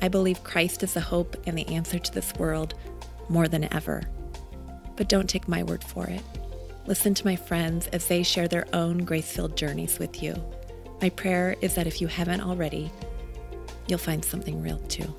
I believe Christ is the hope and the answer to this world more than ever. But don't take my word for it. Listen to my friends as they share their own grace filled journeys with you. My prayer is that if you haven't already, you'll find something real too.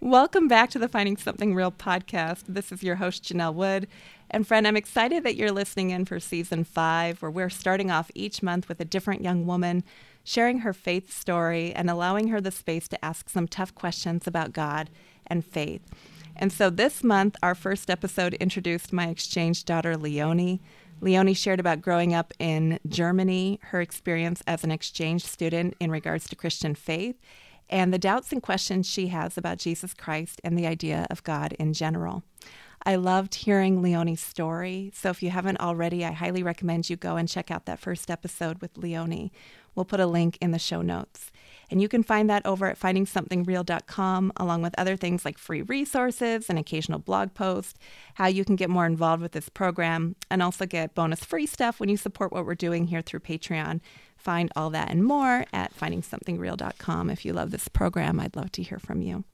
Welcome back to the Finding Something Real podcast. This is your host, Janelle Wood. And friend, I'm excited that you're listening in for season five, where we're starting off each month with a different young woman sharing her faith story and allowing her the space to ask some tough questions about God and faith. And so this month, our first episode introduced my exchange daughter, Leonie. Leonie shared about growing up in Germany, her experience as an exchange student in regards to Christian faith, and the doubts and questions she has about Jesus Christ and the idea of God in general. I loved hearing Leonie's story. So if you haven't already, I highly recommend you go and check out that first episode with Leonie. We'll put a link in the show notes. And you can find that over at findingsomethingreal.com, along with other things like free resources and occasional blog posts, how you can get more involved with this program, and also get bonus free stuff when you support what we're doing here through Patreon. Find all that and more at findingsomethingreal.com. If you love this program, I'd love to hear from you.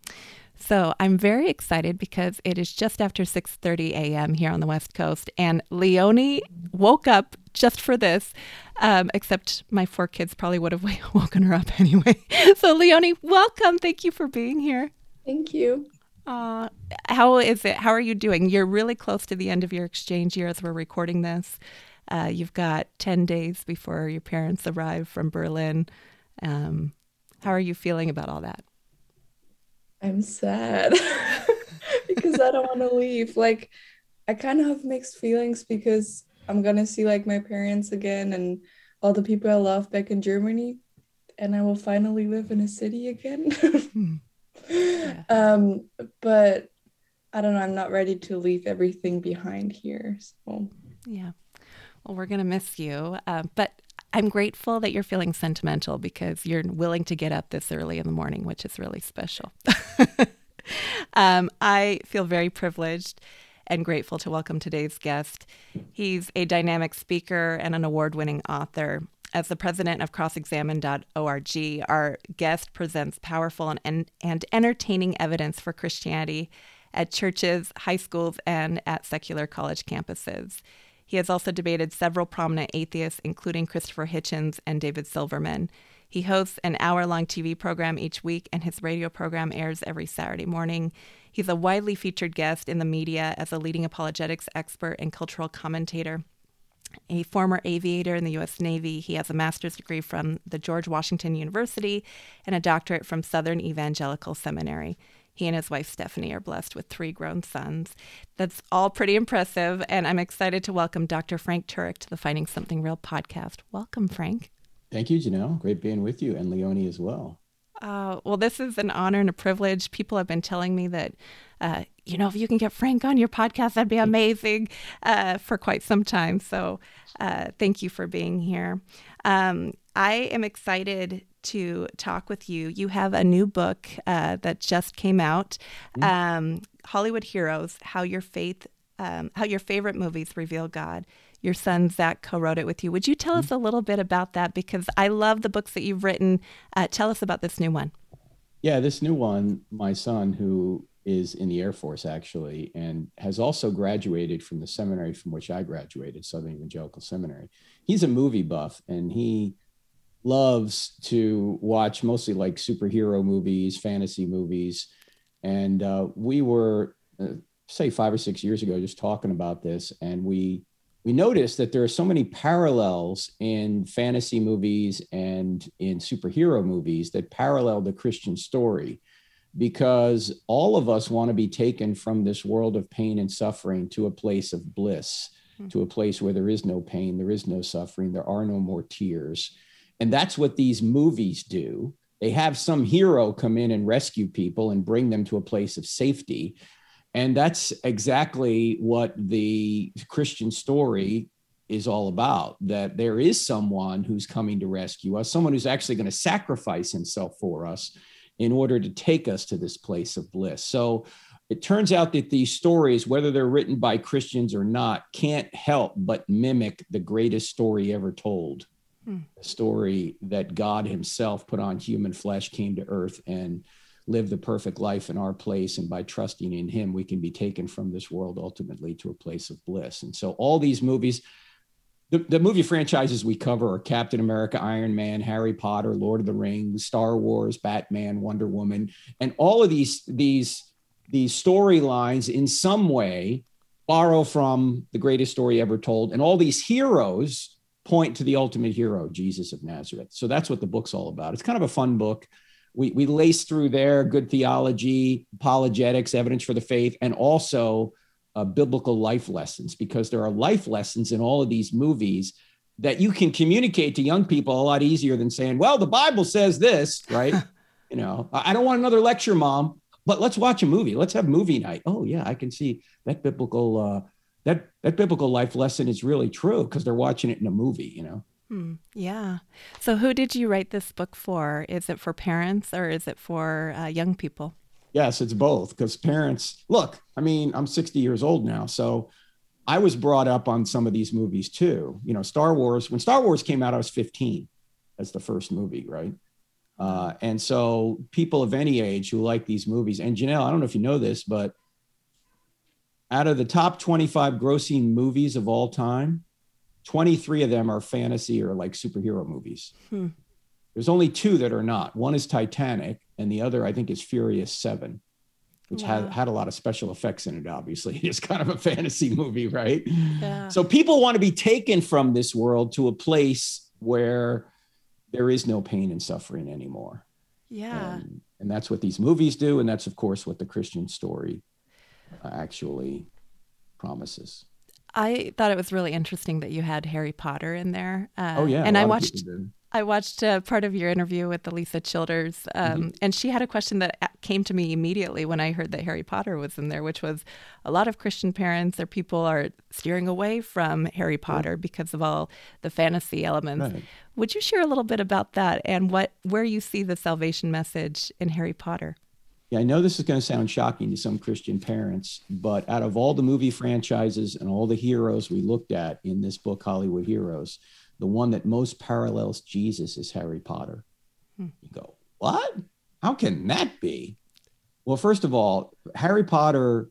So I'm very excited because it is just after 6:30 a.m. here on the West Coast, and Leonie woke up just for this. Um, except my four kids probably would have woken her up anyway. So Leonie, welcome. Thank you for being here. Thank you. Uh, how is it? How are you doing? You're really close to the end of your exchange year as we're recording this. Uh, you've got 10 days before your parents arrive from Berlin. Um, how are you feeling about all that? I'm sad because I don't want to leave. Like, I kind of have mixed feelings because I'm gonna see like my parents again and all the people I love back in Germany, and I will finally live in a city again. Hmm. yeah. um, but I don't know. I'm not ready to leave everything behind here. So yeah. Well, we're gonna miss you, uh, but I'm grateful that you're feeling sentimental because you're willing to get up this early in the morning, which is really special. um, I feel very privileged and grateful to welcome today's guest. He's a dynamic speaker and an award winning author. As the president of crossexamine.org, our guest presents powerful and, and, and entertaining evidence for Christianity at churches, high schools, and at secular college campuses. He has also debated several prominent atheists, including Christopher Hitchens and David Silverman. He hosts an hour long TV program each week, and his radio program airs every Saturday morning. He's a widely featured guest in the media as a leading apologetics expert and cultural commentator. A former aviator in the U.S. Navy, he has a master's degree from the George Washington University and a doctorate from Southern Evangelical Seminary. He and his wife Stephanie are blessed with three grown sons. That's all pretty impressive, and I'm excited to welcome Dr. Frank Turek to the Finding Something Real podcast. Welcome, Frank. Thank you, Janelle. Great being with you and Leonie as well. Uh, well, this is an honor and a privilege. People have been telling me that, uh, you know, if you can get Frank on your podcast, that'd be amazing uh, for quite some time. So uh, thank you for being here. Um, I am excited to talk with you. You have a new book uh, that just came out, mm-hmm. um, Hollywood Heroes: How Your Faith, um, How Your Favorite Movies Reveal God. Your son Zach co-wrote it with you. Would you tell mm-hmm. us a little bit about that? Because I love the books that you've written. Uh, tell us about this new one. Yeah, this new one, my son, who is in the Air Force actually, and has also graduated from the seminary from which I graduated, Southern Evangelical Seminary. He's a movie buff, and he loves to watch mostly like superhero movies, fantasy movies. And uh, we were, uh, say, five or six years ago, just talking about this. And we, we noticed that there are so many parallels in fantasy movies and in superhero movies that parallel the Christian story because all of us want to be taken from this world of pain and suffering to a place of bliss, mm-hmm. to a place where there is no pain, there is no suffering, there are no more tears. And that's what these movies do. They have some hero come in and rescue people and bring them to a place of safety. And that's exactly what the Christian story is all about that there is someone who's coming to rescue us, someone who's actually going to sacrifice himself for us in order to take us to this place of bliss. So it turns out that these stories, whether they're written by Christians or not, can't help but mimic the greatest story ever told. Hmm. Story that God Himself put on human flesh, came to earth, and lived the perfect life in our place. And by trusting in Him, we can be taken from this world ultimately to a place of bliss. And so, all these movies, the, the movie franchises we cover are Captain America, Iron Man, Harry Potter, Lord of the Rings, Star Wars, Batman, Wonder Woman, and all of these these these storylines in some way borrow from the greatest story ever told, and all these heroes point to the ultimate hero, Jesus of Nazareth. So that's what the book's all about. It's kind of a fun book. We we lace through there good theology, apologetics, evidence for the faith, and also uh, biblical life lessons because there are life lessons in all of these movies that you can communicate to young people a lot easier than saying, well, the Bible says this, right? you know, I don't want another lecture, mom, but let's watch a movie. Let's have movie night. Oh yeah, I can see that biblical uh, that that biblical life lesson is really true because they're watching it in a movie, you know. Hmm, yeah. So, who did you write this book for? Is it for parents or is it for uh, young people? Yes, it's both because parents look, I mean, I'm 60 years old now. So I was brought up on some of these movies too. You know, Star Wars, when Star Wars came out, I was 15 as the first movie, right? Uh, and so people of any age who like these movies, and Janelle, I don't know if you know this, but out of the top 25 grossing movies of all time, 23 of them are fantasy or like superhero movies. Hmm. There's only two that are not. One is Titanic, and the other I think is Furious Seven, which had had a lot of special effects in it. Obviously, it's kind of a fantasy movie, right? Yeah. So people want to be taken from this world to a place where there is no pain and suffering anymore. Yeah, and, and that's what these movies do, and that's of course what the Christian story actually promises. I thought it was really interesting that you had Harry Potter in there. Uh, oh yeah, and I watched I watched uh, part of your interview with Alisa Childers, um, mm-hmm. and she had a question that came to me immediately when I heard that Harry Potter was in there, which was a lot of Christian parents or people are steering away from Harry Potter because of all the fantasy elements. Right. Would you share a little bit about that and what where you see the salvation message in Harry Potter? Yeah, I know this is going to sound shocking to some Christian parents, but out of all the movie franchises and all the heroes we looked at in this book, Hollywood Heroes, the one that most parallels Jesus is Harry Potter. Hmm. You go, what? How can that be? Well, first of all, Harry Potter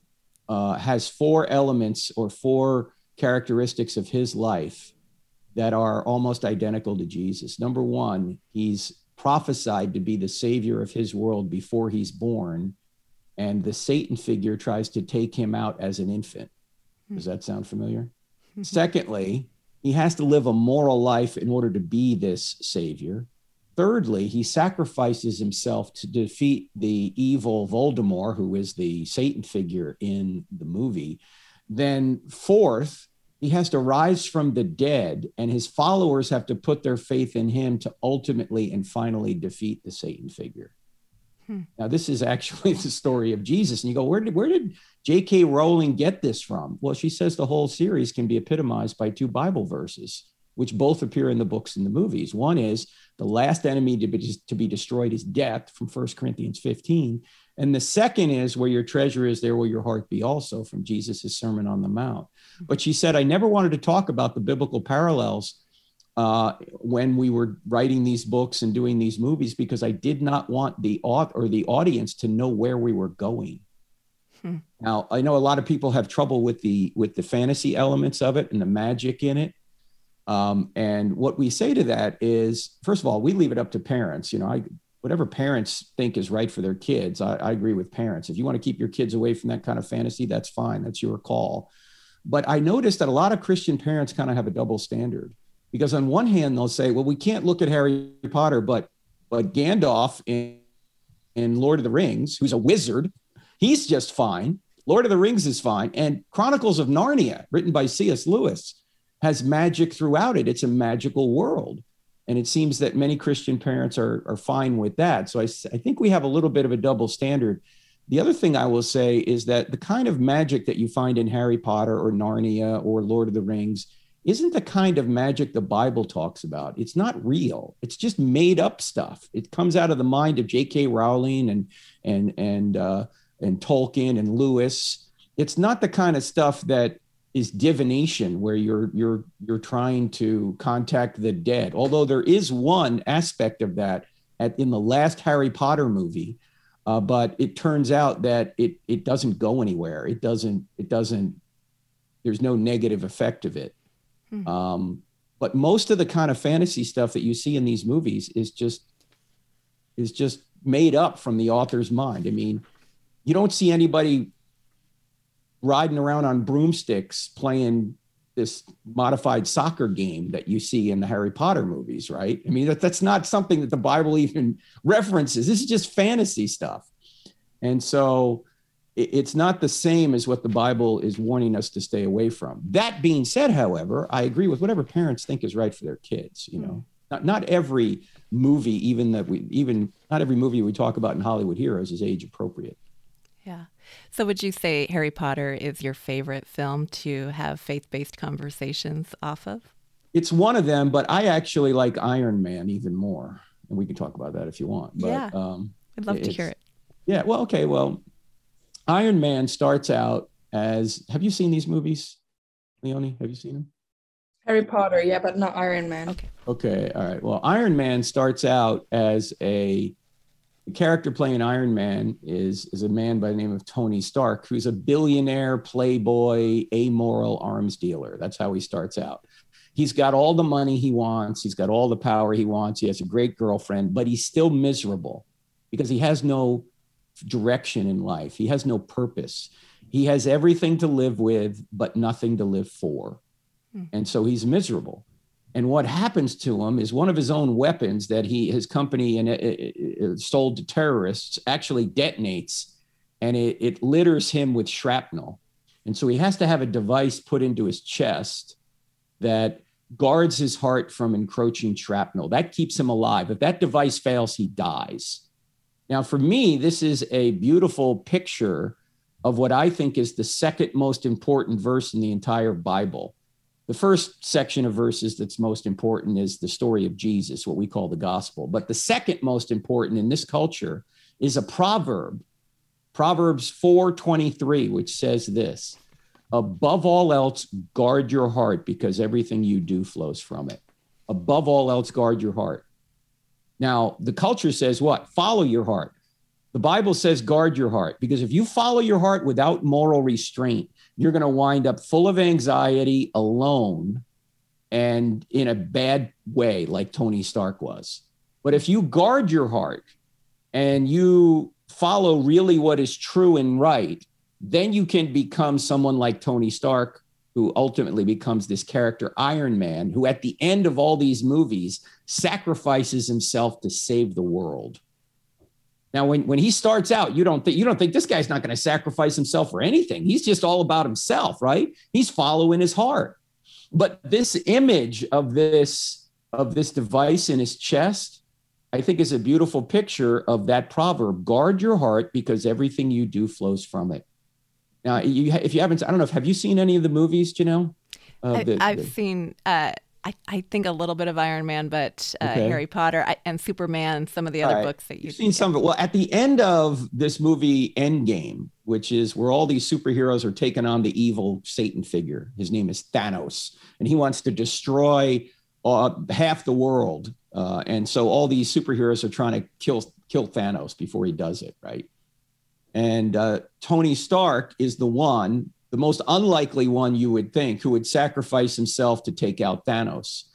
uh, has four elements or four characteristics of his life that are almost identical to Jesus. Number one, he's prophesied to be the savior of his world before he's born, and the Satan figure tries to take him out as an infant. Hmm. Does that sound familiar? Secondly, he has to live a moral life in order to be this savior. Thirdly, he sacrifices himself to defeat the evil Voldemort, who is the Satan figure in the movie. Then, fourth, he has to rise from the dead, and his followers have to put their faith in him to ultimately and finally defeat the Satan figure. Hmm. Now, this is actually the story of Jesus. And you go, where did, where did J.K. Rowling get this from? Well, she says the whole series can be epitomized by two Bible verses, which both appear in the books and the movies. One is the last enemy to be, to be destroyed is death from 1 Corinthians 15. And the second is where your treasure is, there will your heart be also from Jesus' Sermon on the Mount. But she said, I never wanted to talk about the biblical parallels uh, when we were writing these books and doing these movies because I did not want the author or the audience to know where we were going. Hmm. Now I know a lot of people have trouble with the with the fantasy elements of it and the magic in it, Um, and what we say to that is, first of all, we leave it up to parents. You know, I, whatever parents think is right for their kids, I, I agree with parents. If you want to keep your kids away from that kind of fantasy, that's fine. That's your call. But I noticed that a lot of Christian parents kind of have a double standard because on one hand they'll say, well, we can't look at Harry Potter, but but Gandalf in, in Lord of the Rings, who's a wizard, he's just fine. Lord of the Rings is fine. And Chronicles of Narnia, written by C.S. Lewis, has magic throughout it. It's a magical world. And it seems that many Christian parents are, are fine with that. So I, I think we have a little bit of a double standard. The other thing I will say is that the kind of magic that you find in Harry Potter or Narnia or Lord of the Rings isn't the kind of magic the Bible talks about. It's not real. It's just made up stuff. It comes out of the mind of J.K. Rowling and and and uh, and Tolkien and Lewis. It's not the kind of stuff that is divination where you're you're you're trying to contact the dead. Although there is one aspect of that at in the last Harry Potter movie, uh, but it turns out that it it doesn't go anywhere. It doesn't it doesn't. There's no negative effect of it. Hmm. Um, but most of the kind of fantasy stuff that you see in these movies is just is just made up from the author's mind. I mean, you don't see anybody riding around on broomsticks playing this modified soccer game that you see in the Harry Potter movies, right? I mean, that, that's not something that the Bible even references. This is just fantasy stuff. And so it's not the same as what the Bible is warning us to stay away from. That being said, however, I agree with whatever parents think is right for their kids. You know, mm. not not every movie, even that we even not every movie we talk about in Hollywood Heroes is age appropriate. Yeah. So would you say Harry Potter is your favorite film to have faith-based conversations off of? It's one of them, but I actually like Iron Man even more, and we can talk about that if you want. But, yeah, um, I'd love to hear it. Yeah. Well, okay. Well, Iron Man starts out as have you seen these movies, Leonie? Have you seen them? Harry Potter, yeah, but not Iron Man. Okay. Okay. All right. Well, Iron Man starts out as a the character playing Iron Man is is a man by the name of Tony Stark, who's a billionaire, playboy, amoral arms dealer. That's how he starts out. He's got all the money he wants. He's got all the power he wants. He has a great girlfriend, but he's still miserable because he has no direction in life. He has no purpose. He has everything to live with, but nothing to live for. Hmm. And so he's miserable. And what happens to him is one of his own weapons that he his company and it, sold to terrorists actually detonates, and it, it litters him with shrapnel. And so he has to have a device put into his chest that guards his heart from encroaching shrapnel. That keeps him alive. If that device fails, he dies. Now, for me, this is a beautiful picture of what I think is the second most important verse in the entire Bible. The first section of verses that's most important is the story of Jesus, what we call the gospel. But the second most important in this culture is a proverb, Proverbs 4:23, which says this: Above all else, guard your heart because everything you do flows from it. Above all else, guard your heart. Now, the culture says what? Follow your heart. The Bible says guard your heart because if you follow your heart without moral restraint, you're going to wind up full of anxiety, alone, and in a bad way, like Tony Stark was. But if you guard your heart and you follow really what is true and right, then you can become someone like Tony Stark who ultimately becomes this character Iron Man, who at the end of all these movies sacrifices himself to save the world. Now, when, when he starts out, you don't think you don't think this guy's not going to sacrifice himself for anything. He's just all about himself, right? He's following his heart. But this image of this of this device in his chest, I think is a beautiful picture of that proverb: guard your heart because everything you do flows from it. Now, you, if you haven't, I don't know if have you seen any of the movies, Janelle? Uh, I, have seen. Uh, I, I think a little bit of Iron Man, but uh, okay. Harry Potter and Superman and some of the other right. books that you've, you've seen. Some of it. Well, at the end of this movie, Endgame, which is where all these superheroes are taking on the evil Satan figure. His name is Thanos, and he wants to destroy uh, half the world. Uh, and so all these superheroes are trying to kill kill Thanos before he does it, right? And uh, Tony Stark is the one the most unlikely one you would think, who would sacrifice himself to take out Thanos.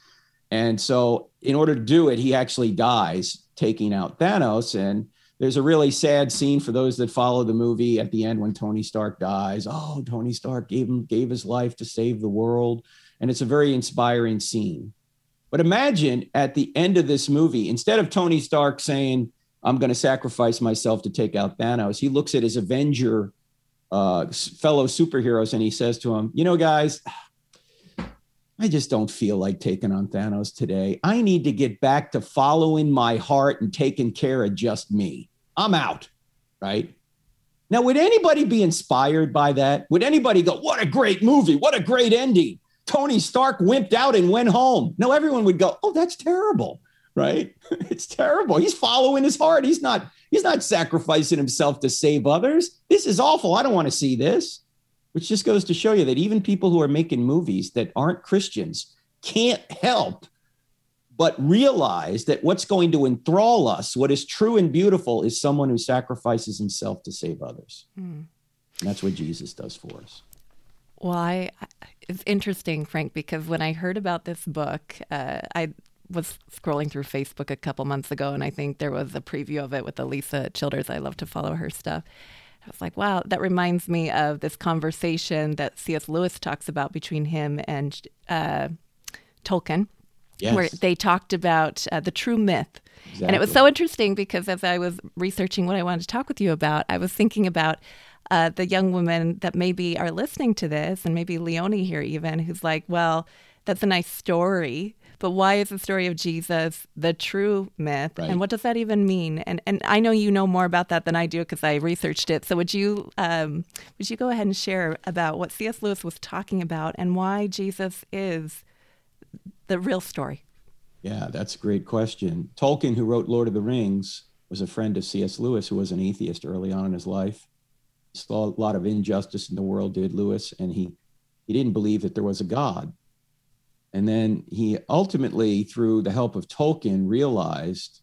And so, in order to do it, he actually dies taking out Thanos. And there's a really sad scene for those that follow the movie at the end when Tony Stark dies. Oh, Tony Stark gave him gave his life to save the world, and it's a very inspiring scene. But imagine at the end of this movie, instead of Tony Stark saying, "I'm going to sacrifice myself to take out Thanos," he looks at his Avenger uh, fellow superheroes and he says to them, "You know, guys." I just don't feel like taking on Thanos today. I need to get back to following my heart and taking care of just me. I'm out. Right. Now, would anybody be inspired by that? Would anybody go, What a great movie? What a great ending? Tony Stark wimped out and went home. No, everyone would go, Oh, that's terrible. Right. it's terrible. He's following his heart. He's not, he's not sacrificing himself to save others. This is awful. I don't want to see this which just goes to show you that even people who are making movies that aren't Christians can't help but realize that what's going to enthrall us, what is true and beautiful, is someone who sacrifices himself to save others. Mm. And that's what Jesus does for us. Well, I, it's interesting, Frank, because when I heard about this book, uh, I was scrolling through Facebook a couple months ago, and I think there was a preview of it with Alisa Childers. I love to follow her stuff. I was like, wow, that reminds me of this conversation that C.S. Lewis talks about between him and uh, Tolkien, yes. where they talked about uh, the true myth. Exactly. And it was so interesting because as I was researching what I wanted to talk with you about, I was thinking about uh, the young women that maybe are listening to this, and maybe Leonie here even, who's like, well, that's a nice story, but why is the story of Jesus the true myth? Right. And what does that even mean? And and I know you know more about that than I do because I researched it. So would you um, would you go ahead and share about what C.S. Lewis was talking about and why Jesus is the real story? Yeah, that's a great question. Tolkien, who wrote Lord of the Rings, was a friend of C.S. Lewis, who was an atheist early on in his life. He saw a lot of injustice in the world, did Lewis, and he he didn't believe that there was a God. And then he ultimately, through the help of Tolkien, realized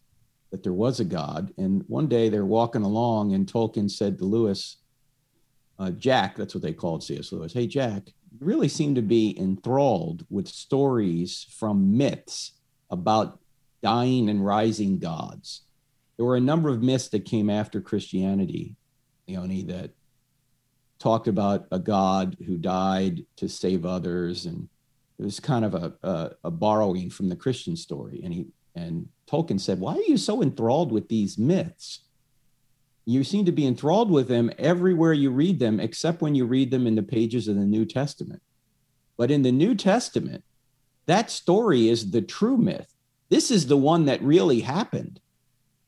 that there was a God. And one day they're walking along, and Tolkien said to Lewis, uh, Jack, that's what they called C.S. Lewis, hey, Jack, you really seem to be enthralled with stories from myths about dying and rising gods. There were a number of myths that came after Christianity, Leonie, that talked about a God who died to save others and it was kind of a, a, a borrowing from the Christian story. And he and Tolkien said, Why are you so enthralled with these myths? You seem to be enthralled with them everywhere you read them, except when you read them in the pages of the New Testament. But in the New Testament, that story is the true myth. This is the one that really happened.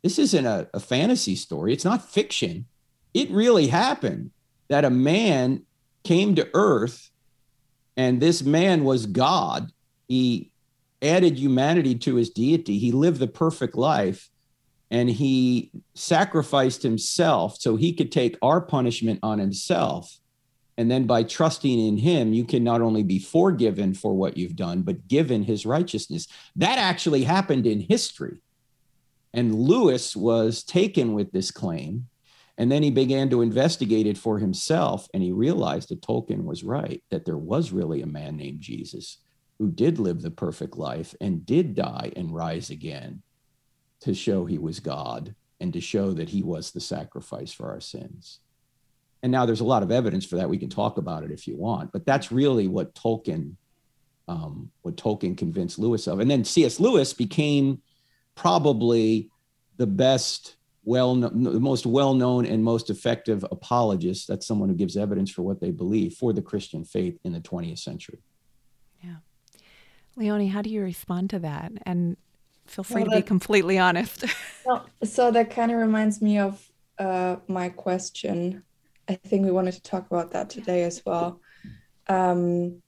This isn't a, a fantasy story, it's not fiction. It really happened that a man came to earth and this man was God. He added humanity to his deity. He lived the perfect life and he sacrificed himself so he could take our punishment on himself. And then by trusting in him, you can not only be forgiven for what you've done, but given his righteousness. That actually happened in history. And Lewis was taken with this claim and then he began to investigate it for himself. And he realized that Tolkien was right, that there was really a man named Jesus who did live the perfect life and did die and rise again to show he was God and to show that he was the sacrifice for our sins. And now there's a lot of evidence for that. We can talk about it if you want, but that's really what Tolkien, um, what Tolkien convinced Lewis of. And then C.S. Lewis became probably the best well the most well-known and most effective apologist that's someone who gives evidence for what they believe for the christian faith in the 20th century. Yeah. Leonie how do you respond to that? And feel free well, to be completely honest. Well, so that kind of reminds me of uh, my question. I think we wanted to talk about that today as well. Um,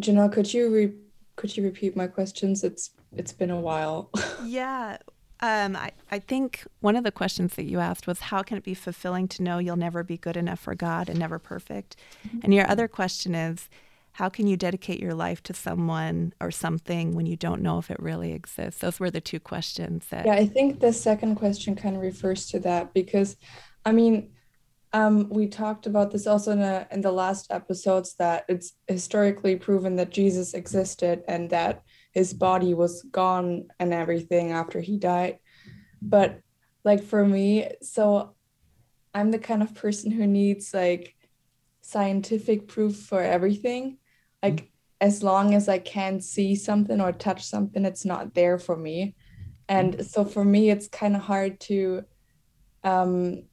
janelle could you re- could you repeat my questions? It's it's been a while. Yeah um, I, I think one of the questions that you asked was how can it be fulfilling to know you'll never be good enough for God and never perfect? Mm-hmm. And your other question is how can you dedicate your life to someone or something when you don't know if it really exists? Those were the two questions that. Yeah, I think the second question kind of refers to that because, I mean, Um, we talked about this also in, a, in the last episodes that it's historically proven that Jesus existed and that his body was gone and everything after he died. But like for me, so I'm the kind of person who needs like scientific proof for everything. Like as long as I can see something or touch something, it's not there for me. And so for me, it's kind of hard to um,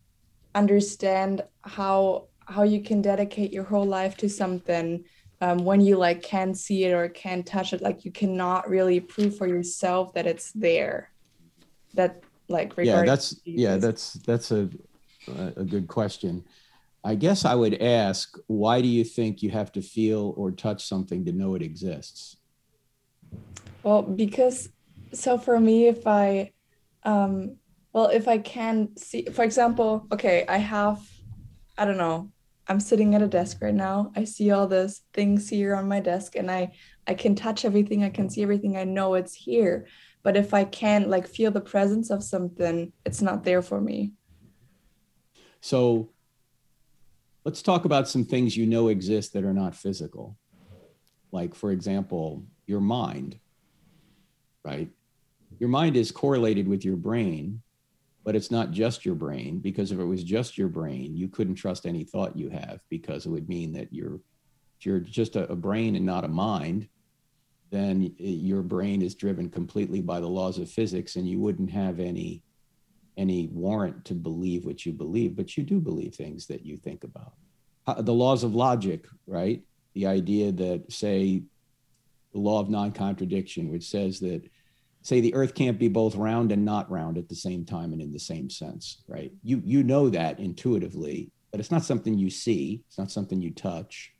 understand how how you can dedicate your whole life to something um, when you like can't see it or can't touch it like you cannot really prove for yourself that it's there. That like yeah that's yeah that's that's a a good question. I guess i would ask why do you think you have to feel or touch something to know it exists? Well because so for me if i um well if i can see for example okay i have i don't know i'm sitting at a desk right now. I see all those things here on my desk and i i can touch everything. I can see everything. I know it's here. But if i can't like feel the presence of something it's not there for me. So let's talk about some things you know exist that are not physical. Like for example your mind right? Your mind is correlated with your brain but it's not just your brain because if it was just your brain you couldn't trust any thought you have because it would mean that you're you're just a, a brain and not a mind then your brain is driven completely by the laws of physics and you wouldn't have any any warrant to believe what you believe but you do believe things that you think about. The laws of logic right? The idea that say the law of non-contradiction which says that say the earth can't be both round and not round at the same time and in the same sense right? You you know that intuitively but it's not something you see. It's not something you touch.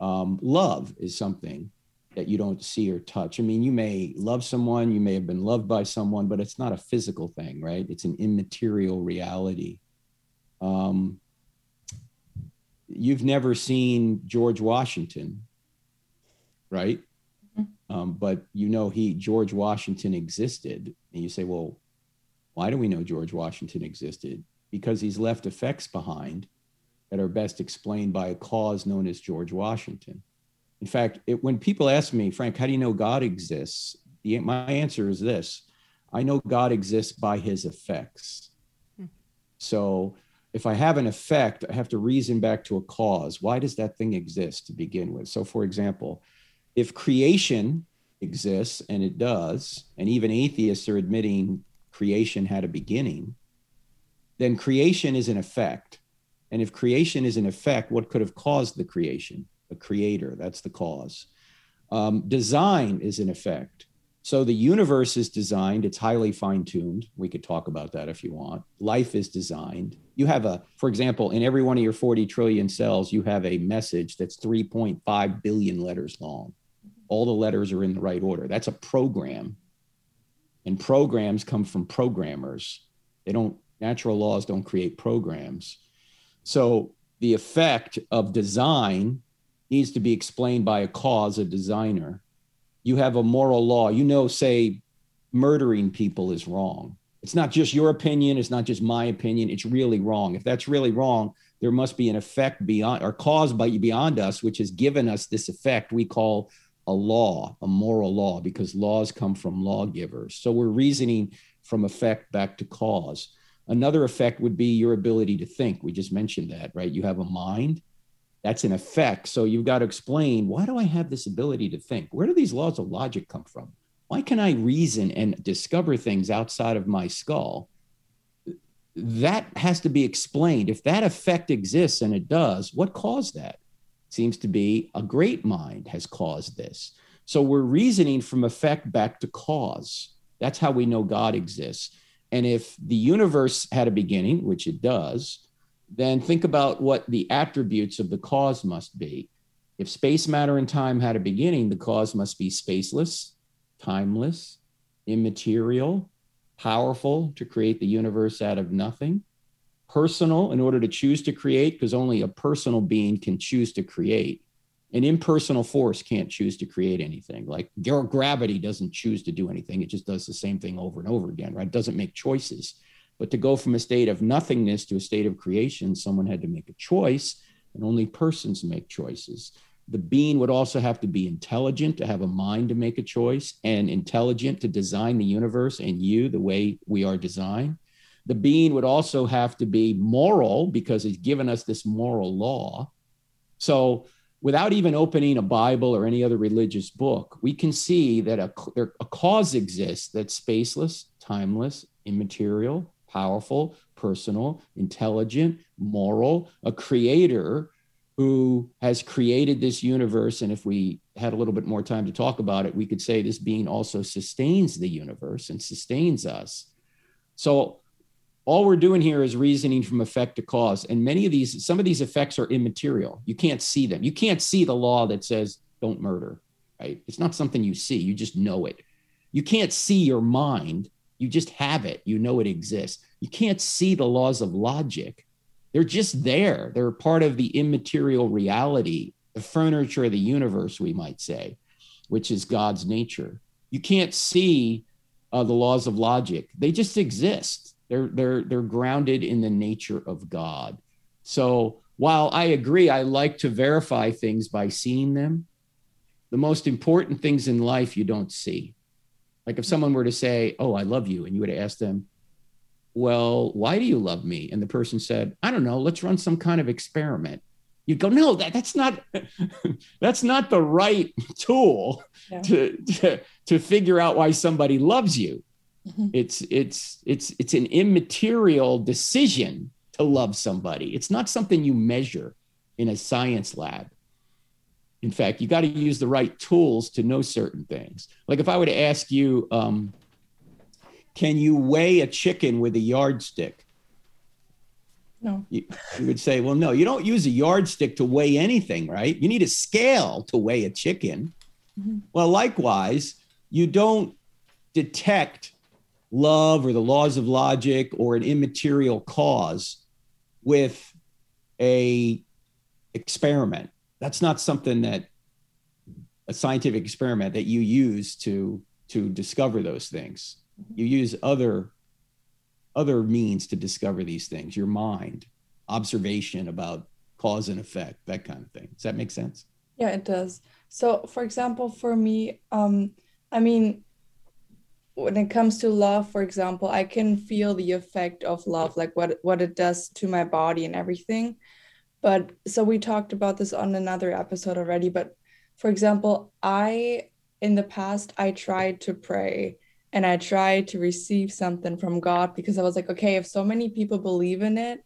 Um, love is something that you don't see or touch. I mean you may love someone you may have been loved by someone but it's not a physical thing right? It's an immaterial reality. Um, you've never seen george washington right um, but you know, he George Washington existed, and you say, well, why do we know George Washington existed? Because he's left effects behind that are best explained by a cause known as George Washington. In fact, it, when people ask me, Frank, how do you know God exists? The, my answer is this I know God exists by his effects. Hmm. So if I have an effect, I have to reason back to a cause. Why does that thing exist to begin with? So, for example, if creation exists, and it does, and even atheists are admitting creation had a beginning, then creation is an effect. And if creation is an effect, what could have caused the creation? A creator, that's the cause. Um, design is an effect. So the universe is designed, it's highly fine tuned. We could talk about that if you want. Life is designed. You have a, for example, in every one of your 40 trillion cells, you have a message that's 3.5 billion letters long all the letters are in the right order. That's a program. And programs come from programmers. They don't, natural laws don't create programs. So the effect of design needs to be explained by a cause, a designer. You have a moral law. You know, say, murdering people is wrong. It's not just your opinion, it's not just my opinion, it's really wrong. If that's really wrong, there must be an effect beyond or cause by beyond us, which has given us this effect we call a law, a moral law, because laws come from lawgivers. So we're reasoning from effect back to cause. Another effect would be your ability to think. We just mentioned that, right? You have a mind. That's an effect. So you've got to explain why do I have this ability to think? Where do these laws of logic come from? Why can I reason and discover things outside of my skull? That has to be explained. If that effect exists, and it does, what caused that? Seems to be a great mind has caused this. So we're reasoning from effect back to cause. That's how we know God exists. And if the universe had a beginning, which it does, then think about what the attributes of the cause must be. If space, matter, and time had a beginning, the cause must be spaceless, timeless, immaterial, powerful to create the universe out of nothing, personal in order to choose to create, because only a personal being can choose to create. An impersonal force can't choose to create anything. Like your gravity doesn't choose to do anything. It just does the same thing over and over again, right? It doesn't make choices. But to go from a state of nothingness to a state of creation, someone had to make a choice, and only persons make choices. The being would also have to be intelligent to have a mind to make a choice, and intelligent to design the universe and you the way we are designed. The being would also have to be moral because it's given us this moral law. So, without even opening a Bible or any other religious book, we can see that a, a cause exists that's spaceless, timeless, immaterial, powerful, personal, intelligent, moral, a creator who has created this universe. And if we had a little bit more time to talk about it, we could say this being also sustains the universe and sustains us. So all we're doing here is reasoning from effect to cause. And many of these, some of these effects are immaterial. You can't see them. You can't see the law that says don't murder, right? It's not something you see, you just know it. You can't see your mind, you just have it. You know it exists. You can't see the laws of logic. They're just there. They're part of the immaterial reality, the furniture of the universe, we might say, which is God's nature. You can't see uh, the laws of logic. They just exist they're they're they're grounded in the nature of God. So while I agree, I like to verify things by seeing them. The most important things in life you don't see. Like if someone were to say, "Oh, I love you," and you would ask them, "Well, why do you love me?" and the person said, "I don't know. Let's run some kind of experiment." You go, "No, that, that's not that's not the right tool yeah. to, to to figure out why somebody loves you." Mm-hmm. It's it's it's it's an immaterial decision to love somebody. It's not something you measure in a science lab. In fact, you got to use the right tools to know certain things. Like if I were to ask you, um, can you weigh a chicken with a yardstick? No. You, you, would say, well, no, you don't use a yardstick to weigh anything, right? You need a scale to weigh a chicken. Mm-hmm. Well, likewise, you don't detect love or the laws of logic or an immaterial cause with a experiment. That's not something that a scientific experiment that you use to to discover those things. You use other other means to discover these things your mind observation about cause and effect that kind of thing. Does that make sense? Yeah it does. So for example for me um i mean when it comes to love for example i can feel the effect of love like what what it does to my body and everything. But so we talked about this on another episode already but for example i in the past i tried to pray and i tried to receive something from god because i was like okay if so many people believe in it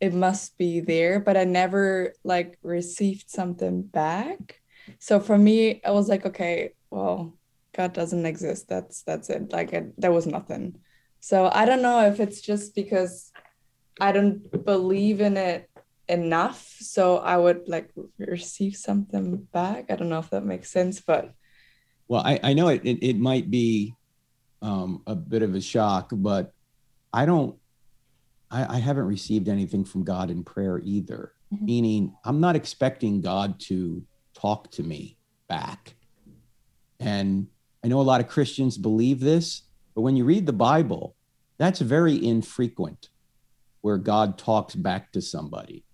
it must be there but i never like received something back. So for me i was like okay well God doesn't exist. That's that's it. Like it, there was nothing. So I don't know if it's just because I don't believe in it enough. So I would like receive something back. I don't know if that makes sense, but well, I, I know it, it, it might be um, a bit of a shock, but I don't I, I haven't received anything from God in prayer either. Mm-hmm. Meaning I'm not expecting God to talk to me back. And I know a lot of Christians believe this, but when you read the Bible, that's very infrequent where God talks back to somebody.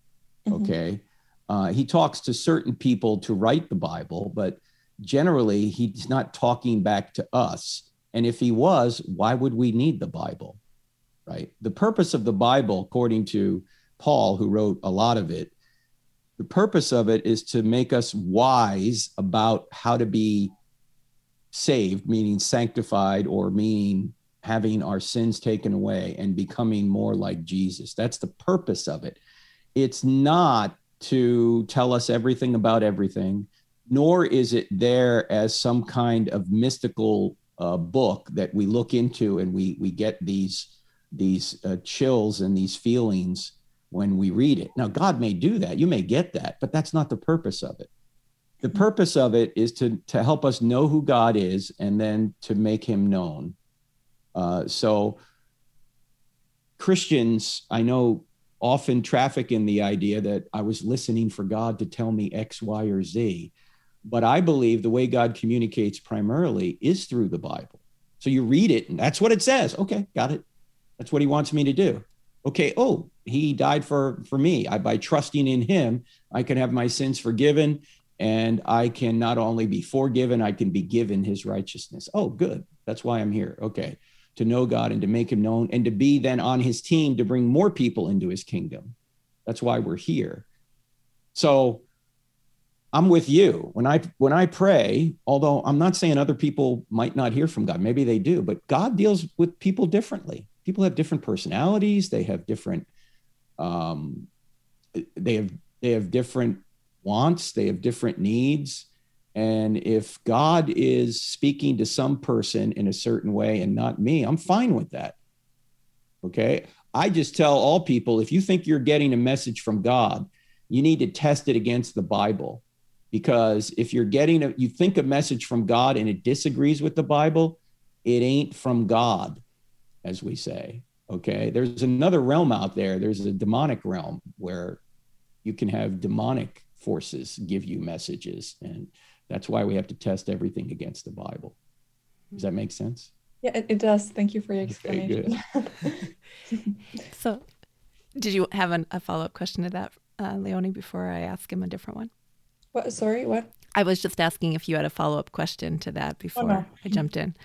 Mm-hmm. Okay. Uh, he talks to certain people to write the Bible, but generally he's not talking back to us. And if he was, why would we need the Bible? Right. The purpose of the Bible, according to Paul, who wrote a lot of it, the purpose of it is to make us wise about how to be saved, meaning sanctified, or meaning having our sins taken away and becoming more like Jesus. That's the purpose of it. It's not to tell us everything about everything, nor is it there as some kind of mystical uh, book that we look into and we we get these these uh, chills and these feelings when we read it. Now, God may do that. You may get that, but that's not the purpose of it the purpose of it is to to help us know who God is and then to make him known. Uh, so Christians, I know, often traffic in the idea that I was listening for God to tell me X, Y, or Z. But I believe the way God communicates primarily is through the Bible. So you read it and that's what it says. Okay, got it. That's what he wants me to do. Okay, oh, he died for for me. I by trusting in him, I can have my sins forgiven and I can not only be forgiven, I can be given his righteousness. Oh, good. That's why I'm here. Okay. To know God and to make him known and to be then on his team to bring more people into his kingdom. That's why we're here. So I'm with you. When I when I pray, although I'm not saying other people might not hear from God, maybe they do, but God deals with people differently. People have different personalities, they have different um they have they have different wants, they have different needs. And if God is speaking to some person in a certain way and not me, I'm fine with that. Okay. I just tell all people if you think you're getting a message from God, you need to test it against the Bible because if you're getting a you think a message from god and it disagrees with the bible it ain't from god as we say okay there's another realm out there there's a demonic realm where you can have demonic forces give you messages and that's why we have to test everything against the bible does that make sense yeah it, it does thank you for your explanation okay, so did you have an, a follow-up question to that uh, leonie before i ask him a different one what? Sorry, what? I was just asking if you had a follow up question to that before oh, no. I jumped in.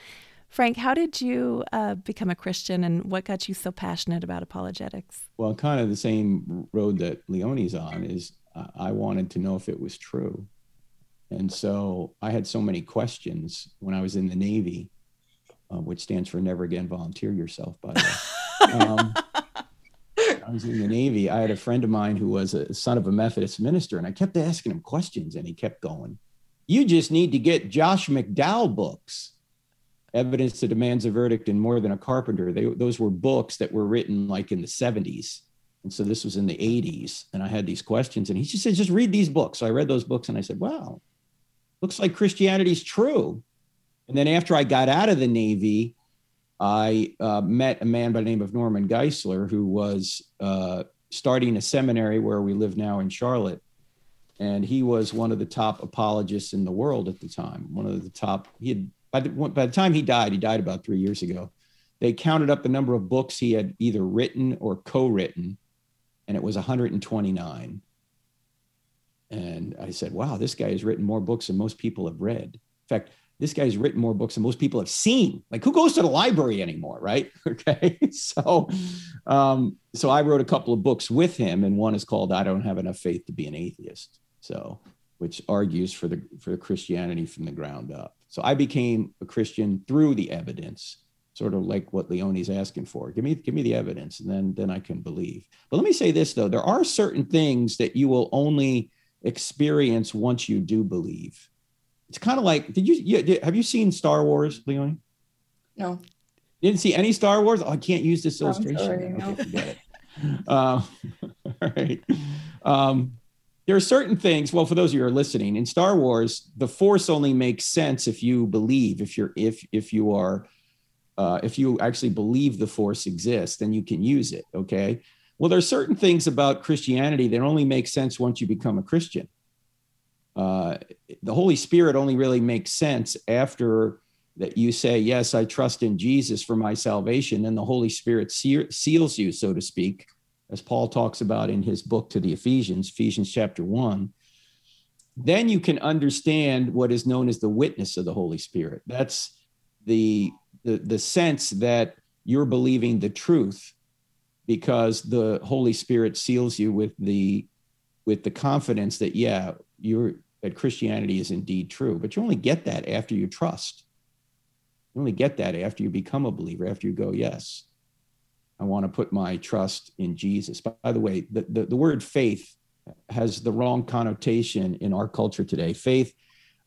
Frank, how did you uh, become a Christian and what got you so passionate about apologetics? Well, kind of the same road that Leonie's on is I wanted to know if it was true. And so I had so many questions when I was in the Navy, uh, which stands for Never Again Volunteer Yourself, by the way. Um, I was in the Navy, I had a friend of mine who was a son of a Methodist minister, and I kept asking him questions, and he kept going, You just need to get Josh McDowell books. Evidence that demands a verdict and more than a carpenter. They, those were books that were written like in the 70s. And so this was in the 80s. And I had these questions, and he just said, Just read these books. So I read those books, and I said, Wow, looks like Christianity's true. And then after I got out of the Navy, I uh, met a man by the name of Norman Geisler who was uh, starting a seminary where we live now in Charlotte. And he was one of the top apologists in the world at the time. One of the top, he had, by the, by the time he died, he died about three years ago. They counted up the number of books he had either written or co written, and it was 129. And I said, wow, this guy has written more books than most people have read. In fact, this guy's written more books than most people have seen. Like who goes to the library anymore, right? Okay. So um, so I wrote a couple of books with him, and one is called I Don't Have Enough Faith to Be an Atheist. So which argues for the for Christianity from the ground up. So I became a Christian through the evidence, sort of like what Leonie's asking for. Give me give me the evidence, and then then I can believe. But let me say this though: there are certain things that you will only experience once you do believe it's kind of like did you, you have you seen Star Wars, Leonie? No. You didn't see any Star Wars? Oh, I can't use this illustration. Sorry, okay, forget it. Uh, all right. Um, there are certain things. Well, for those of you who are listening, in Star Wars, the Force only makes sense if you believe. If you're if if you are uh, if you actually believe the Force exists, then you can use it. Okay. Well, there are certain things about Christianity that only make sense once you become a Christian uh, the Holy Spirit only really makes sense after that you say, Yes, I trust in Jesus for my salvation. And the Holy Spirit seals you, so to speak, as Paul talks about in his book to the Ephesians, Ephesians chapter one. Then you can understand what is known as the witness of the Holy Spirit. That's the, the, the sense that you're believing the truth because the Holy Spirit seals you with the with the confidence that yeah you're that Christianity is indeed true. But you only get that after you trust. You only get that after you become a believer, after you go, yes, I want to put my trust in Jesus. By the way, the, the, the word faith has the wrong connotation in our culture today. Faith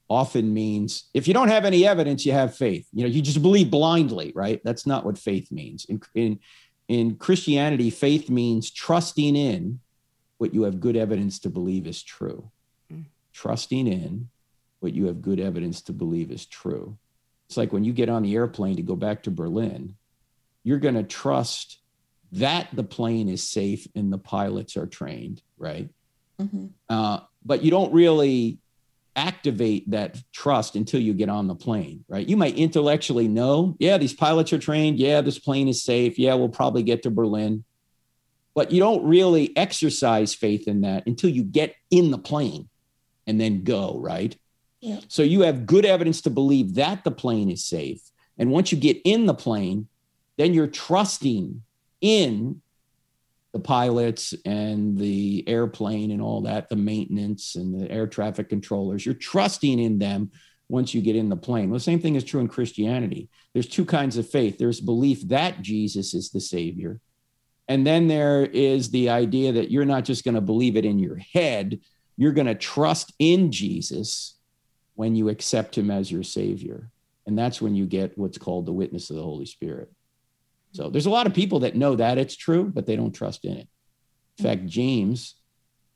often means if you don't have any evidence, you have faith. You know, you just believe blindly, right? That's not what faith means. In, in, in Christianity, faith means trusting in what you have good evidence to believe is true trusting in what you have good evidence to believe is true. It's like when you get on the airplane to go back to Berlin, you're going to trust that the plane is safe and the pilots are trained, right? Mm-hmm. Uh, but you don't really activate that trust until you get on the plane, right? You might intellectually know, yeah, these pilots are trained. Yeah, this plane is safe. Yeah, we'll probably get to Berlin. But you don't really exercise faith in that until you get in the plane and then go, right? Yeah. So you have good evidence to believe that the plane is safe. And once you get in the plane, then you're trusting in the pilots and the airplane and all that, the maintenance and the air traffic controllers. You're trusting in them once you get in the plane. Well, the same thing is true in Christianity. There's two kinds of faith there's belief that Jesus is the Savior. And then there is the idea that you're not just going to believe it in your head, you're going to trust in Jesus when you accept him as your Savior. And that's when you get what's called the witness of the Holy Spirit. So there's a lot of people that know that it's true, but they don't trust in it. In fact, James,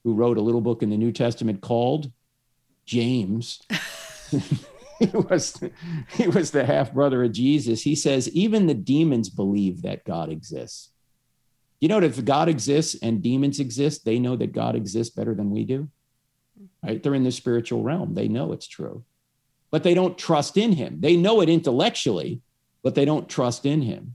who wrote a little book in the New Testament called James, he was he was the half brother of Jesus. He says even the demons believe that God exists. You know, if God exists and demons exist, they know that God exists better than we do. Right? They're in the spiritual realm. They know it's true, but they don't trust in Him. They know it intellectually, but they don't trust in Him.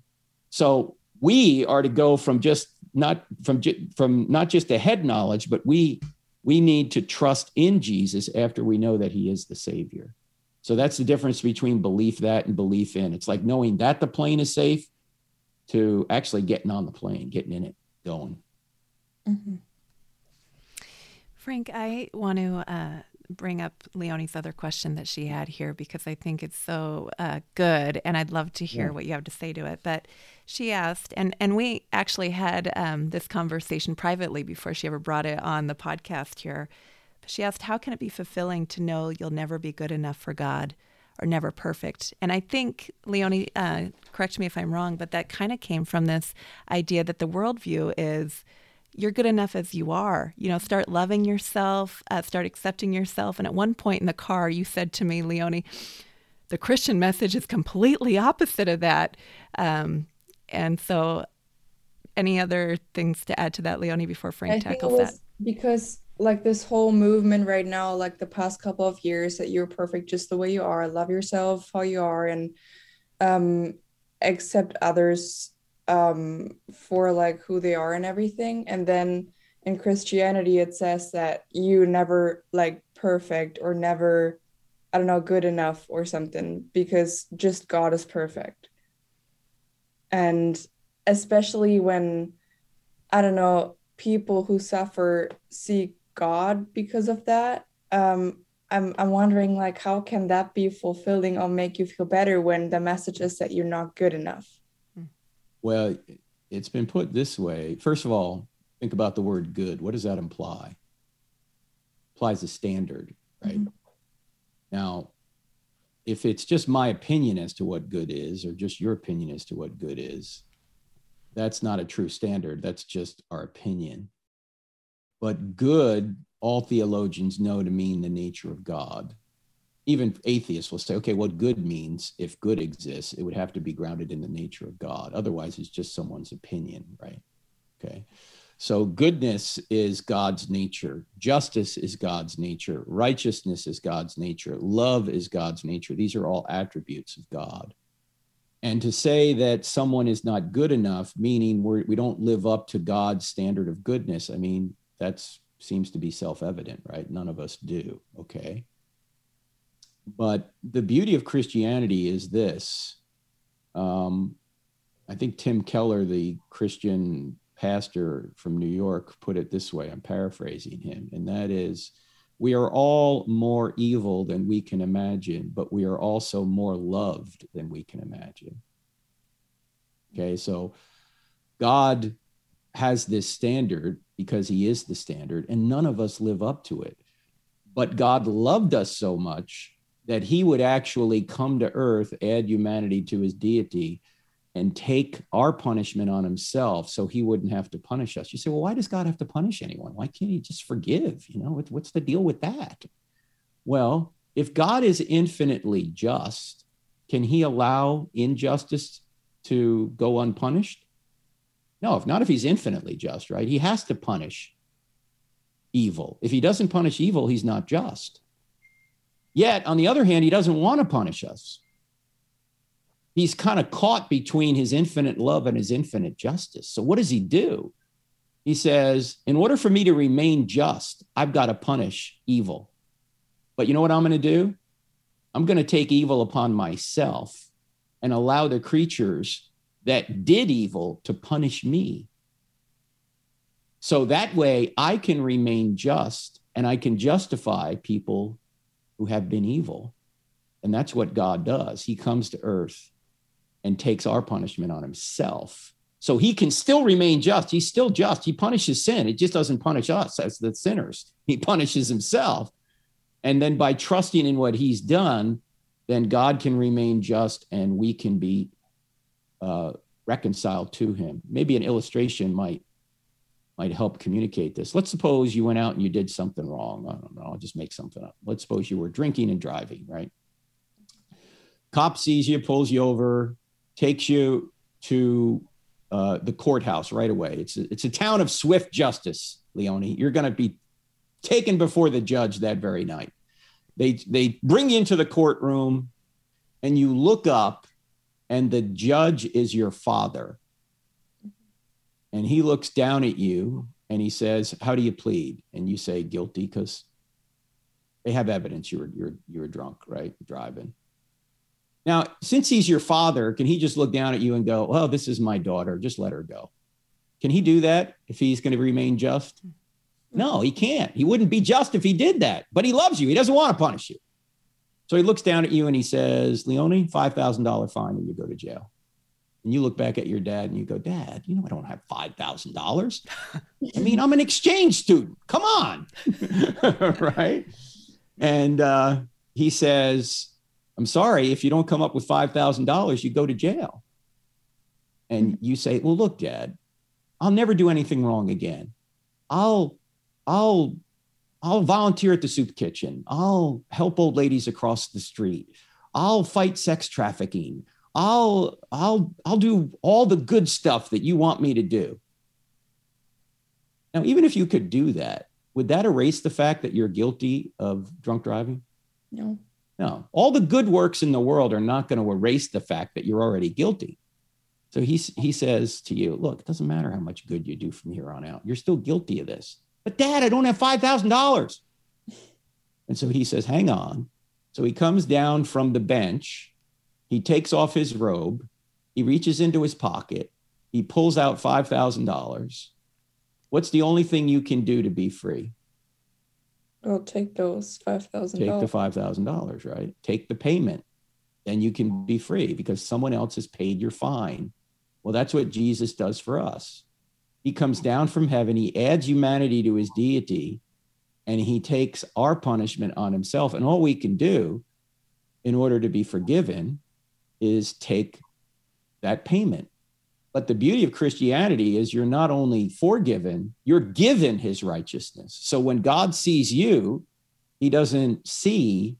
So we are to go from just not from from not just the head knowledge, but we we need to trust in Jesus after we know that he is the savior. So that's the difference between belief that and belief in. It's like knowing that the plane is safe to actually getting on the plane, getting in it, going. Mm-hmm. Frank, I want to uh, bring up Leonie's other question that she had here because I think it's so uh, good, and I'd love to hear yeah. what you have to say to it. But she asked, and and we actually had um, this conversation privately before she ever brought it on the podcast here. But She asked, "How can it be fulfilling to know you'll never be good enough for God?" Or never perfect. And I think, Leonie, uh, correct me if I'm wrong, but that kind of came from this idea that the worldview is you're good enough as you are. You know, start loving yourself, uh, start accepting yourself. And at one point in the car, you said to me, Leonie, the Christian message is completely opposite of that. Um, and so, any other things to add to that, Leonie, before Frank I tackles that? Because like this whole movement right now, like the past couple of years, that you're perfect just the way you are, love yourself how you are, and um, accept others um, for like who they are and everything. And then in Christianity, it says that you never like perfect or never, I don't know, good enough or something because just God is perfect. And especially when, I don't know, people who suffer see God because of that. Um, I'm I'm wondering like how can that be fulfilling or make you feel better when the message is that you're not good enough? Well, it's been put this way. First of all, think about the word good. What does that imply? implies a standard, right? Mm-hmm. Now, if it's just my opinion as to what good is, or just your opinion as to what good is, that's not a true standard. That's just our opinion. But good, all theologians know to mean the nature of God even atheists will say, okay, what good means if good exists, it would have to be grounded in the nature of God. Otherwise, it's just someone's opinion, right? Okay. So goodness is God's nature, justice is God's nature, righteousness is God's nature, love is God's nature. These are all attributes of God. And to say that someone is not good enough, meaning we're, we don't live up to God's standard of goodness, I mean, that seems to be self evident, right? None of us do. Okay. But the beauty of Christianity is this. Um, I think Tim Keller, the Christian pastor from New York, put it this way. I'm paraphrasing him, and that is we are all more evil than we can imagine, but we are also more loved than we can imagine. Okay, so God has this standard because he is the standard, and none of us live up to it. But God loved us so much that he would actually come to earth, add humanity to his deity, and take our punishment on himself so he wouldn't have to punish us. You say, well, why does God have to punish anyone? Why can't he just forgive? You know, what's the deal with that? Well, if God is infinitely just, can he allow injustice to go unpunished? No, if not if he's infinitely just, right? He has to punish evil. If he doesn't punish evil, he's not just. Yet, on the other hand, he doesn't want to punish us. He's kind of caught between his infinite love and his infinite justice. So, what does he do? He says, In order for me to remain just, I've got to punish evil. But you know what I'm going to do? I'm going to take evil upon myself and allow the creatures that did evil to punish me. So that way I can remain just and I can justify people who have been evil. And that's what God does. He comes to earth and takes our punishment on himself. So he can still remain just. He's still just. He punishes sin. It just doesn't punish us as the sinners. He punishes himself. And then by trusting in what he's done, then God can remain just and we can be uh, reconciled to him. Maybe an illustration might might help communicate this. Let's suppose you went out and you did something wrong. I don't know, I'll just make something up. Let's suppose you were drinking and driving, right? Cop sees you, pulls you over, takes you to uh, the courthouse right away. It's a, it's a town of swift justice, Leonie. You're going to be taken before the judge that very night. They they bring you into the courtroom, and you look up, and the judge is your father and he looks down at you and he says, "How do you plead?" And you say, "Guilty," because they have evidence you were you're you were drunk, right, driving. Now, since he's your father, can he just look down at you and go, "Well, this is my daughter. Just let her go"? Can he do that if he's going to remain just? Mm-hmm. No, he can't. He wouldn't be just if he did that. But he loves you. He doesn't want to punish you. So he looks down at you and he says, "Leonie, five thousand dollar fine, and you go to jail." And you look back at your dad and you go, Dad, you know, I don't have $5,000. I mean, I'm an exchange student. Come on. right. And uh, he says, I'm sorry, if you don't come up with $5,000, you go to jail. And you say, Well, look, Dad, I'll never do anything wrong again. I'll, I'll, I'll volunteer at the soup kitchen. I'll help old ladies across the street. I'll fight sex trafficking. I'll I'll I'll do all the good stuff that you want me to do. Now, even if you could do that, would that erase the fact that you're guilty of drunk driving? No. No. All the good works in the world are not going to erase the fact that you're already guilty. So he, he says to you, look, it doesn't matter how much good you do from here on out. You're still guilty of this. But dad, I don't have $5,000. And so he says, hang on. So he comes down from the bench he takes off his robe. He reaches into his pocket. He pulls out $5,000. What's the only thing you can do to be free? I'll take those $5,000. Take the $5,000, right? Take the payment. Then you can be free because someone else has paid your fine. Well, that's what Jesus does for us. He comes down from heaven, he adds humanity to his deity, and he takes our punishment on himself. And all we can do in order to be forgiven is take that payment. But the beauty of Christianity is you're not only forgiven, you're given his righteousness. So when God sees you, he doesn't see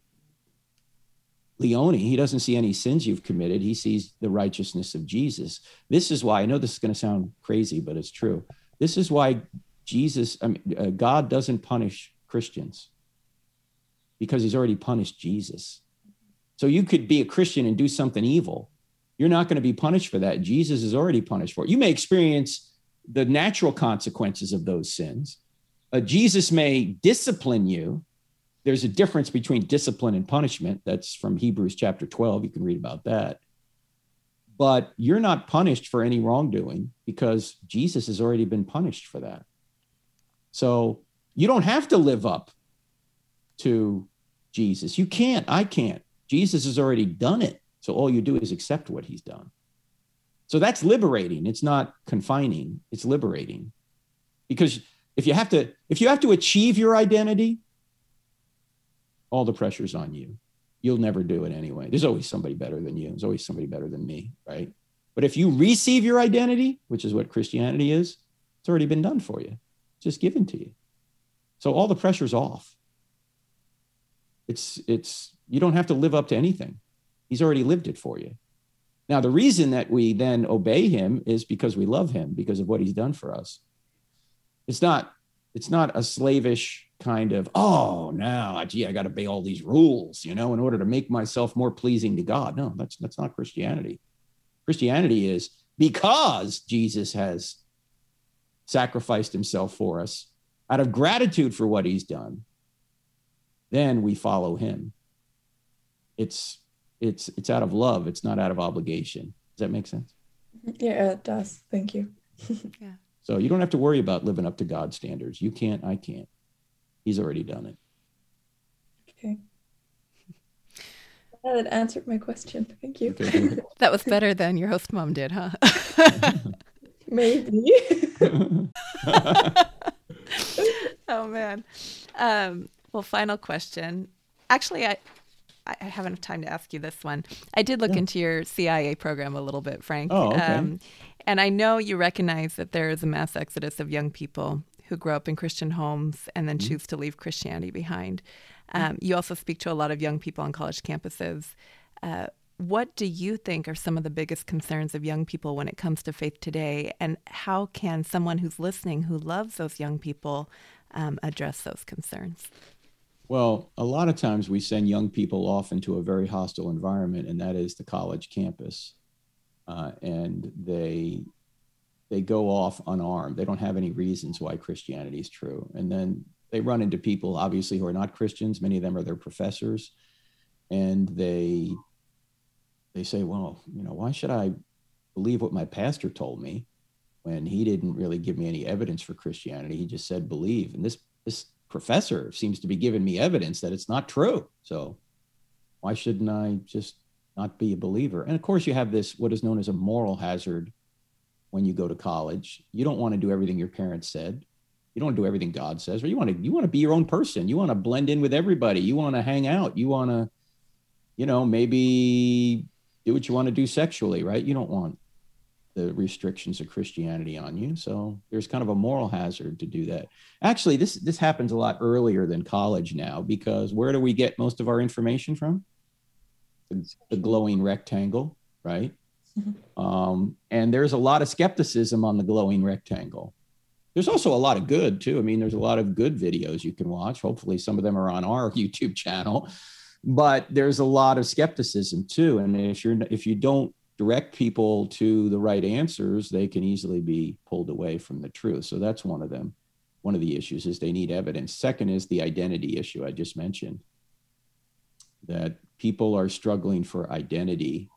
Leonie, he doesn't see any sins you've committed. He sees the righteousness of Jesus. This is why I know this is going to sound crazy, but it's true. This is why Jesus, I mean, uh, God doesn't punish Christians because he's already punished Jesus. So you could be a Christian and do something evil. You're not going to be punished for that. Jesus is already punished for it. You may experience the natural consequences of those sins. Uh, Jesus may discipline you. There's a difference between discipline and punishment. That's from Hebrews chapter 12. You can read about that. But you're not punished for any wrongdoing because Jesus has already been punished for that. So you don't have to live up to Jesus. You can't. I can't. Jesus has already done it. So all you do is accept what he's done. So that's liberating. It's not confining, it's liberating. Because if you have to if you have to achieve your identity, all the pressure's on you. You'll never do it anyway. There's always somebody better than you. There's always somebody better than me, right? But if you receive your identity, which is what Christianity is, it's already been done for you. It's just given to you. So all the pressure's off. It's it's you don't have to live up to anything. He's already lived it for you. Now, the reason that we then obey him is because we love him, because of what he's done for us. It's not, it's not a slavish kind of, oh, now, gee, I got to obey all these rules, you know, in order to make myself more pleasing to God. No, that's that's not Christianity. Christianity is because Jesus has sacrificed himself for us out of gratitude for what he's done, then we follow him. It's it's it's out of love, it's not out of obligation. Does that make sense? Yeah, it does. Thank you. yeah. So you don't have to worry about living up to God's standards. You can't, I can't. He's already done it. Okay. That answered my question. Thank you. Okay. that was better than your host mom did, huh? Maybe. oh man. Um, well, final question. Actually, I I haven't enough time to ask you this one. I did look yeah. into your CIA program a little bit, Frank. Oh, okay. Um, and I know you recognize that there is a mass exodus of young people who grow up in Christian homes and then mm-hmm. choose to leave Christianity behind. Um, you also speak to a lot of young people on college campuses. Uh, what do you think are some of the biggest concerns of young people when it comes to faith today? And how can someone who's listening who loves those young people um, address those concerns? Well, a lot of times we send young people off into a very hostile environment, and that is the college campus. Uh, and they they go off unarmed. They don't have any reasons why Christianity is true. And then they run into people, obviously, who are not Christians. Many of them are their professors, and they they say, "Well, you know, why should I believe what my pastor told me when he didn't really give me any evidence for Christianity? He just said believe." And this this professor seems to be giving me evidence that it's not true. So why shouldn't I just not be a believer? And of course, you have this what is known as a moral hazard when you go to college. You don't want to do everything your parents said. You don't want to do everything God says, or you want to you want to be your own person. You want to blend in with everybody. You want to hang out. You want to, you know, maybe do what you want to do sexually, right? You don't want the restrictions of Christianity on you. So there's kind of a moral hazard to do that. Actually, this this happens a lot earlier than college now because where do we get most of our information from? The, the glowing rectangle, right? Mm-hmm. Um, and there's a lot of skepticism on the glowing rectangle. There's also a lot of good too. I mean, there's a lot of good videos you can watch. Hopefully, some of them are on our YouTube channel. But there's a lot of skepticism too. And if you're if you don't direct people to the right answers, they can easily be pulled away from the truth. So that's one of them. One of the issues is they need evidence. Second is the identity issue I just mentioned, that people are struggling for identity.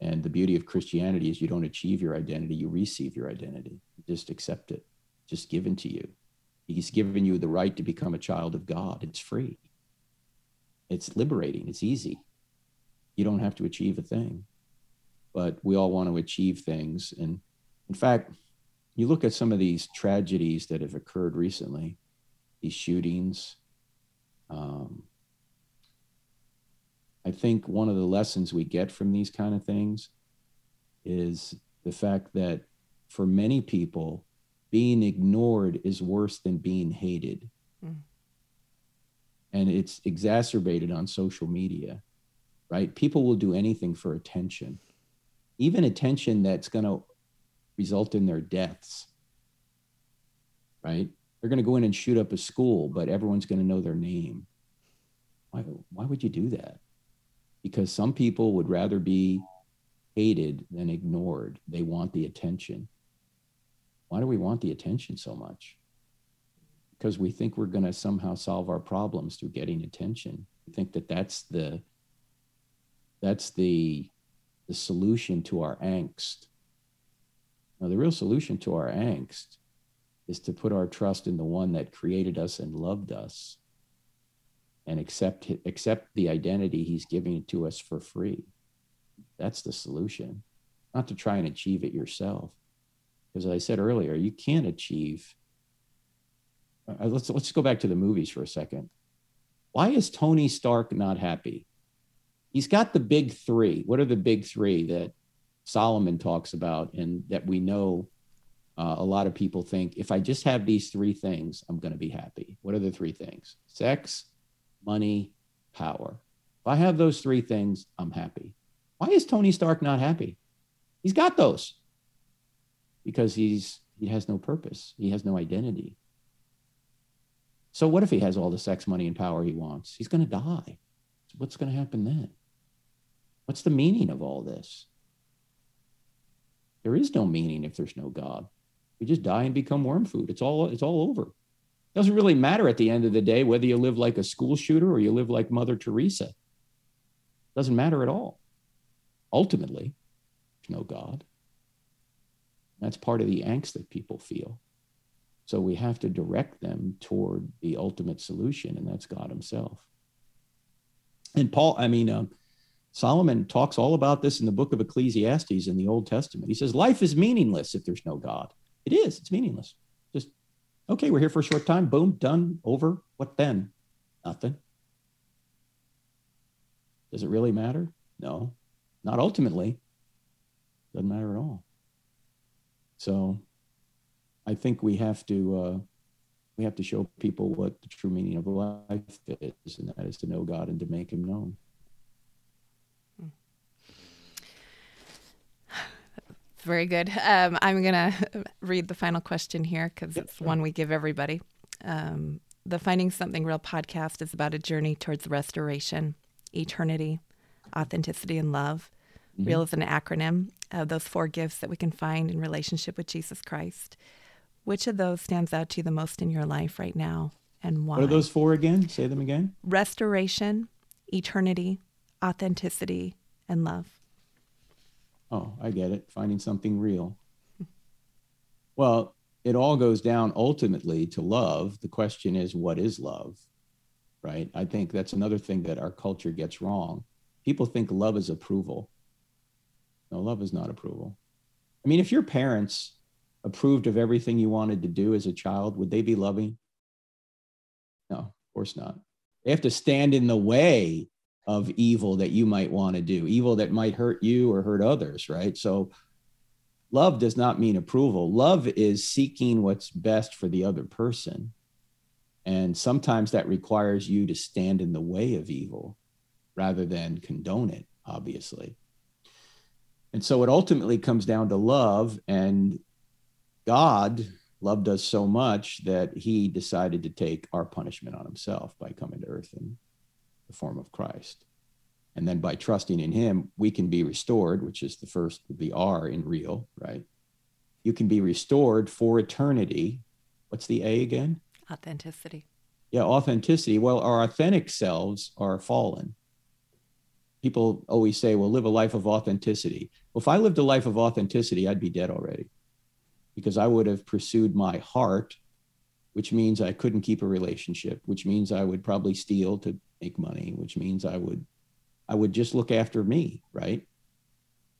And the beauty of Christianity is you don't achieve your identity, you receive your identity. just accept it, just given to you. He's given you the right to become a child of God. It's free, it's liberating, it's easy. You don't have to achieve a thing but we all want to achieve things. And in fact, you look at some of these tragedies that have occurred recently, these shootings. Um, I think one of the lessons we get from these kind of things is the fact that for many people, being ignored is worse than being hated. Mm. And it's exacerbated on social media, right? People will do anything for attention even attention that's going to result in their deaths, right? They're going to go in and shoot up a school, but everyone's going to know their name. Why, why would you do that? Because some people would rather be hated than ignored. They want the attention. Why do we want the attention so much? Because we think we're going to somehow solve our problems through getting attention. We think that that's the that's the the solution to our angst. Now, the real solution to our angst is to put our trust in the one that created us and loved us and accept, accept the identity he's giving to us for free. That's the solution, not to try and achieve it yourself. Because as I said earlier, you can't achieve. Uh, let's, let's go back to the movies for a second. Why is Tony Stark not happy? He's got the big three. What are the big three that Solomon talks about and that we know uh, a lot of people think if I just have these three things, I'm going to be happy. What are the three things? Sex, money, power. If I have those three things, I'm happy. Why is Tony Stark not happy? He's got those because he's he has no purpose. He has no identity. So what if he has all the sex, money, and power he wants? He's going to die. What's going to happen then? What's the meaning of all this? There is no meaning if there's no God. We just die and become worm food. It's all it's all over. It doesn't really matter at the end of the day whether you live like a school shooter or you live like Mother Teresa. It doesn't matter at all. Ultimately, there's no God. That's part of the angst that people feel. So we have to direct them toward the ultimate solution, and that's God Himself. And Paul, I mean, uh, Solomon talks all about this in the book of Ecclesiastes in the Old Testament. He says, Life is meaningless if there's no God. It is, it's meaningless. Just, okay, we're here for a short time, boom, done, over. What then? Nothing. Does it really matter? No, not ultimately. Doesn't matter at all. So I think we have to uh, we have to show people what the true meaning of life is, and that is to know God and to make Him known. Very good. Um, I'm going to read the final question here because yep, it's sure. one we give everybody. Um, the Finding Something Real podcast is about a journey towards restoration, eternity, authenticity, and love. Mm-hmm. Real is an acronym of those four gifts that we can find in relationship with Jesus Christ. Which of those stands out to you the most in your life right now and why? What are those four again? Say them again. Restoration, eternity, authenticity, and love. Oh, I get it. Finding something real. Well, it all goes down ultimately to love. The question is, what is love? Right? I think that's another thing that our culture gets wrong. People think love is approval. No, love is not approval. I mean, if your parents approved of everything you wanted to do as a child, would they be loving? No, of course not. They have to stand in the way of evil that you might want to do, evil that might hurt you or hurt others, right? So love does not mean approval. Love is seeking what's best for the other person. And sometimes that requires you to stand in the way of evil rather than condone it, obviously. And so it ultimately comes down to love. And God loved us so much that he decided to take our punishment on himself by coming to earth and the form of Christ. And then by trusting in him, we can be restored, which is the first, the R in real, right? You can be restored for eternity. What's the A again? Authenticity. Yeah, authenticity. Well, our authentic selves are fallen. People always say, well, live a life of authenticity. Well, if I lived a life of authenticity, I'd be dead already because I would have pursued my heart, which means I couldn't keep a relationship, which means I would probably steal to make money, which means I would I would just look after me, right?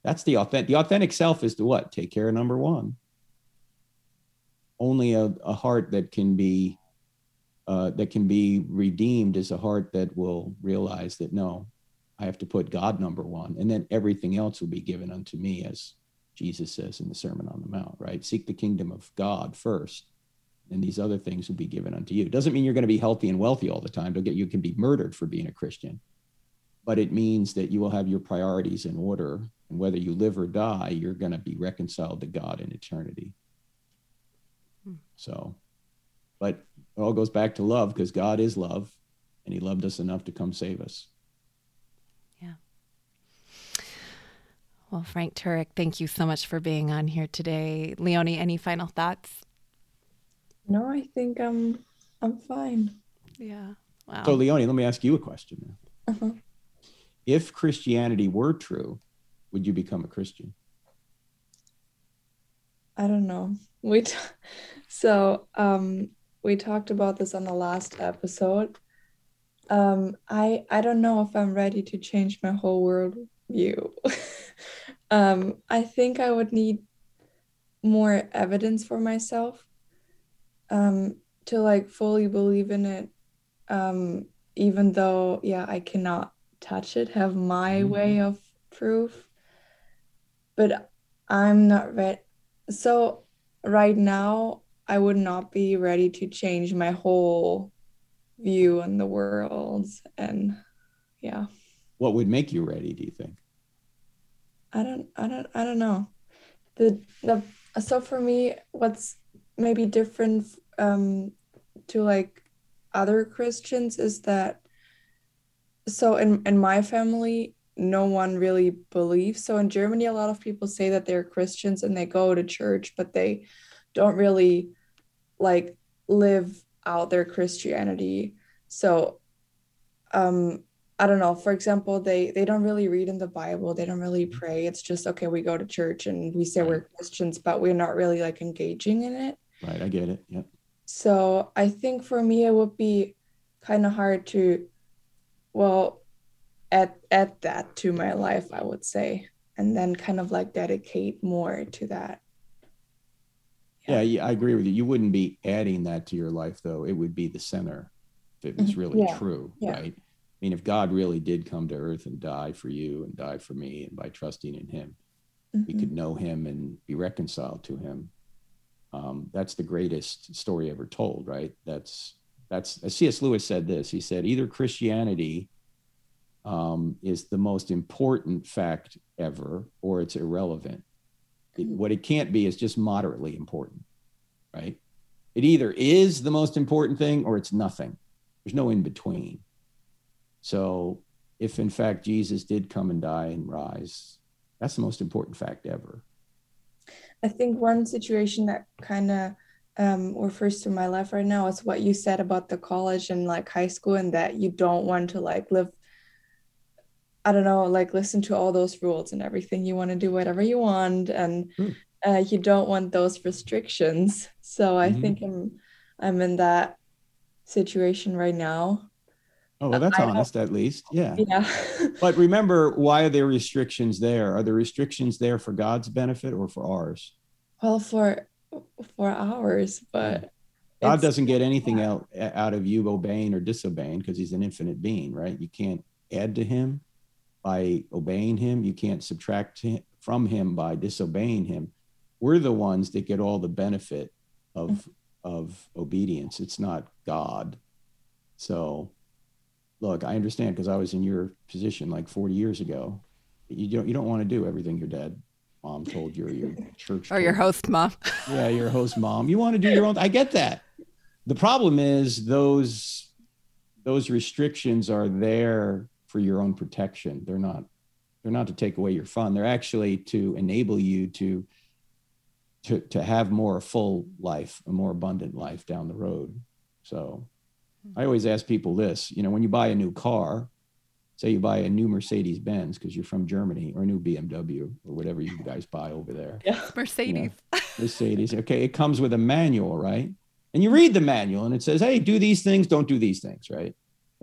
That's the authentic the authentic self is to what? Take care of number one. Only a, a heart that can be uh, that can be redeemed is a heart that will realize that no, I have to put God number one, and then everything else will be given unto me, as Jesus says in the Sermon on the Mount, right? Seek the kingdom of God first, and these other things will be given unto you. It doesn't mean you're going to be healthy and wealthy all the time. Don't get you can be murdered for being a Christian, but it means that you will have your priorities in order, and whether you live or die, you're going to be reconciled to God in eternity. Hmm. So, but it all goes back to love because God is love, and He loved us enough to come save us. Yeah. Well, Frank Turek, thank you so much for being on here today. Leonie, any final thoughts? No, I think I'm I'm fine. Yeah. Wow. So Leonie, let me ask you a question. Uh-huh. If Christianity were true, would you become a Christian? I don't know. We t- so um we talked about this on the last episode. Um I I don't know if I'm ready to change my whole world view. um I think I would need more evidence for myself um, to like fully believe in it, um, even though, yeah, I cannot touch it, have my mm-hmm. way of proof. But I'm not ready. So, right now, I would not be ready to change my whole view on the world. And yeah. What would make you ready, do you think? I don't, I don't, I don't know. The, the, so for me, what's maybe different um, to like other Christians is that so in in my family no one really believes. So in Germany a lot of people say that they're Christians and they go to church but they don't really like live out their Christianity. So um I don't know. For example they they don't really read in the Bible. They don't really pray. It's just okay we go to church and we say we're Christians but we're not really like engaging in it Right, I get it. Yep. so I think for me it would be kind of hard to, well, add add that to my life, I would say, and then kind of like dedicate more to that. Yeah, yeah, I agree with you. You wouldn't be adding that to your life, though. It would be the center if it was really Yeah, true, yeah. right? I mean, if God really did come to earth and die for you and die for me, and by trusting in Him, we Mhm. could know Him and be reconciled to Him. Um, that's the greatest story ever told, right? That's that's. as C.S. Lewis said this. He said either Christianity um, is the most important fact ever, or it's irrelevant. It- Mhm. what it can't be is just moderately important, right? It either is the most important thing or it's nothing. There's no in between. So, if in fact Jesus did come and die and rise, that's the most important fact ever. I think one situation that kind of um, refers to my life right now is what you said about the college and like high school, and that you don't want to like live. I don't know, like listen to all those rules and everything. You want to do whatever you want, and Hmm. uh, you don't want those restrictions. So I Mhm. think I'm I'm in that situation right now. Oh, well, that's I honest, at least. Yeah. Yeah. But remember, why are there restrictions there? Are the restrictions there for God's benefit or for ours? well, for for ours, but God doesn't get anything out, out of you obeying or disobeying because he's an infinite being, right? You can't add to him by obeying him. You can't subtract hi- from him by disobeying him. We're the ones that get all the benefit of mm-hmm. of obedience. It's not God. So look, I understand because I was in your position like 40 years ago. You don't you don't want to do everything your dad mom told you or your church Or your told host mom. Yeah, you're host mom. You want to do your own. I get that. The problem is those those restrictions are there for your own protection. They're not they're not to take away your fun. They're actually to enable you to to to have more full life, a more abundant life down the road. So I always ask people this, you know, when you buy a new car, say you buy a new Mercedes Benz because you're from Germany or a new BMW or whatever you guys buy over there. yeah. Mercedes. Mercedes. Okay, it comes with a manual, right? And you read the manual and it says, hey, do these things, don't do these things, right?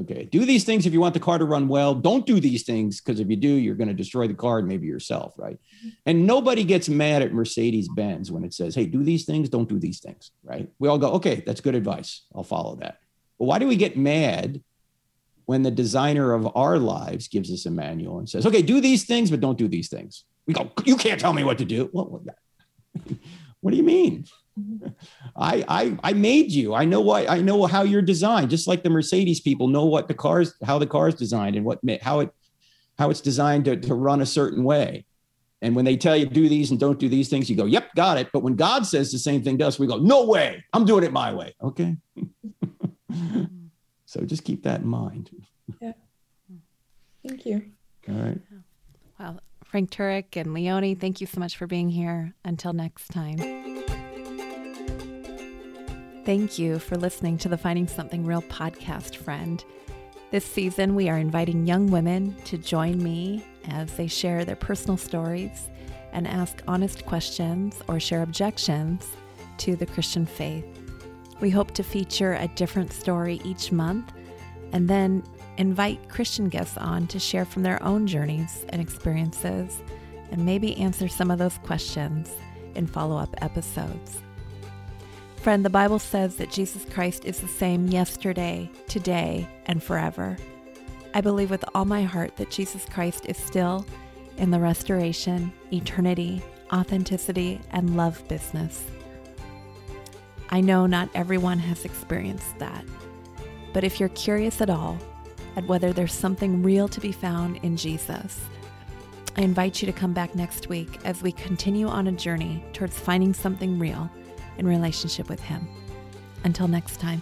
Okay, do these things if you want the car to run well. Don't do these things because if you do, you're going to destroy the car and maybe yourself, right? Mm-hmm. And nobody gets mad at Mercedes Benz when it says, hey, do these things, don't do these things, right? We all go, okay, that's good advice. I'll follow that. But why do we get mad when the designer of our lives gives us a manual and says, okay, do these things, but don't do these things? We go, you can't tell me what to do. Well, what, what do you mean? Mm-hmm. I, I I made you. I know what I know how you're designed. Just like the Mercedes people know what the cars, how the car's designed, and what how it how it's designed to, to run a certain way. And when they tell you do these and don't do these things, you go, "Yep, got it." But when God says the same thing to us, we go, "No way! I'm doing it my way." Okay. so just keep that in mind. Yeah. Thank you. All right. Well, Frank Turek and Leonie, thank you so much for being here. Until next time. Thank you for listening to the Finding Something Real podcast, friend. This season, we are inviting young women to join me as they share their personal stories and ask honest questions or share objections to the Christian faith. We hope to feature a different story each month and then invite Christian guests on to share from their own journeys and experiences and maybe answer some of those questions in follow up episodes. Friend, the Bible says that Jesus Christ is the same yesterday, today, and forever. I believe with all my heart that Jesus Christ is still in the restoration, eternity, authenticity, and love business. I know not everyone has experienced that, but if you're curious at all at whether there's something real to be found in Jesus, I invite you to come back next week as we continue on a journey towards finding something real in relationship with Him. Until next time.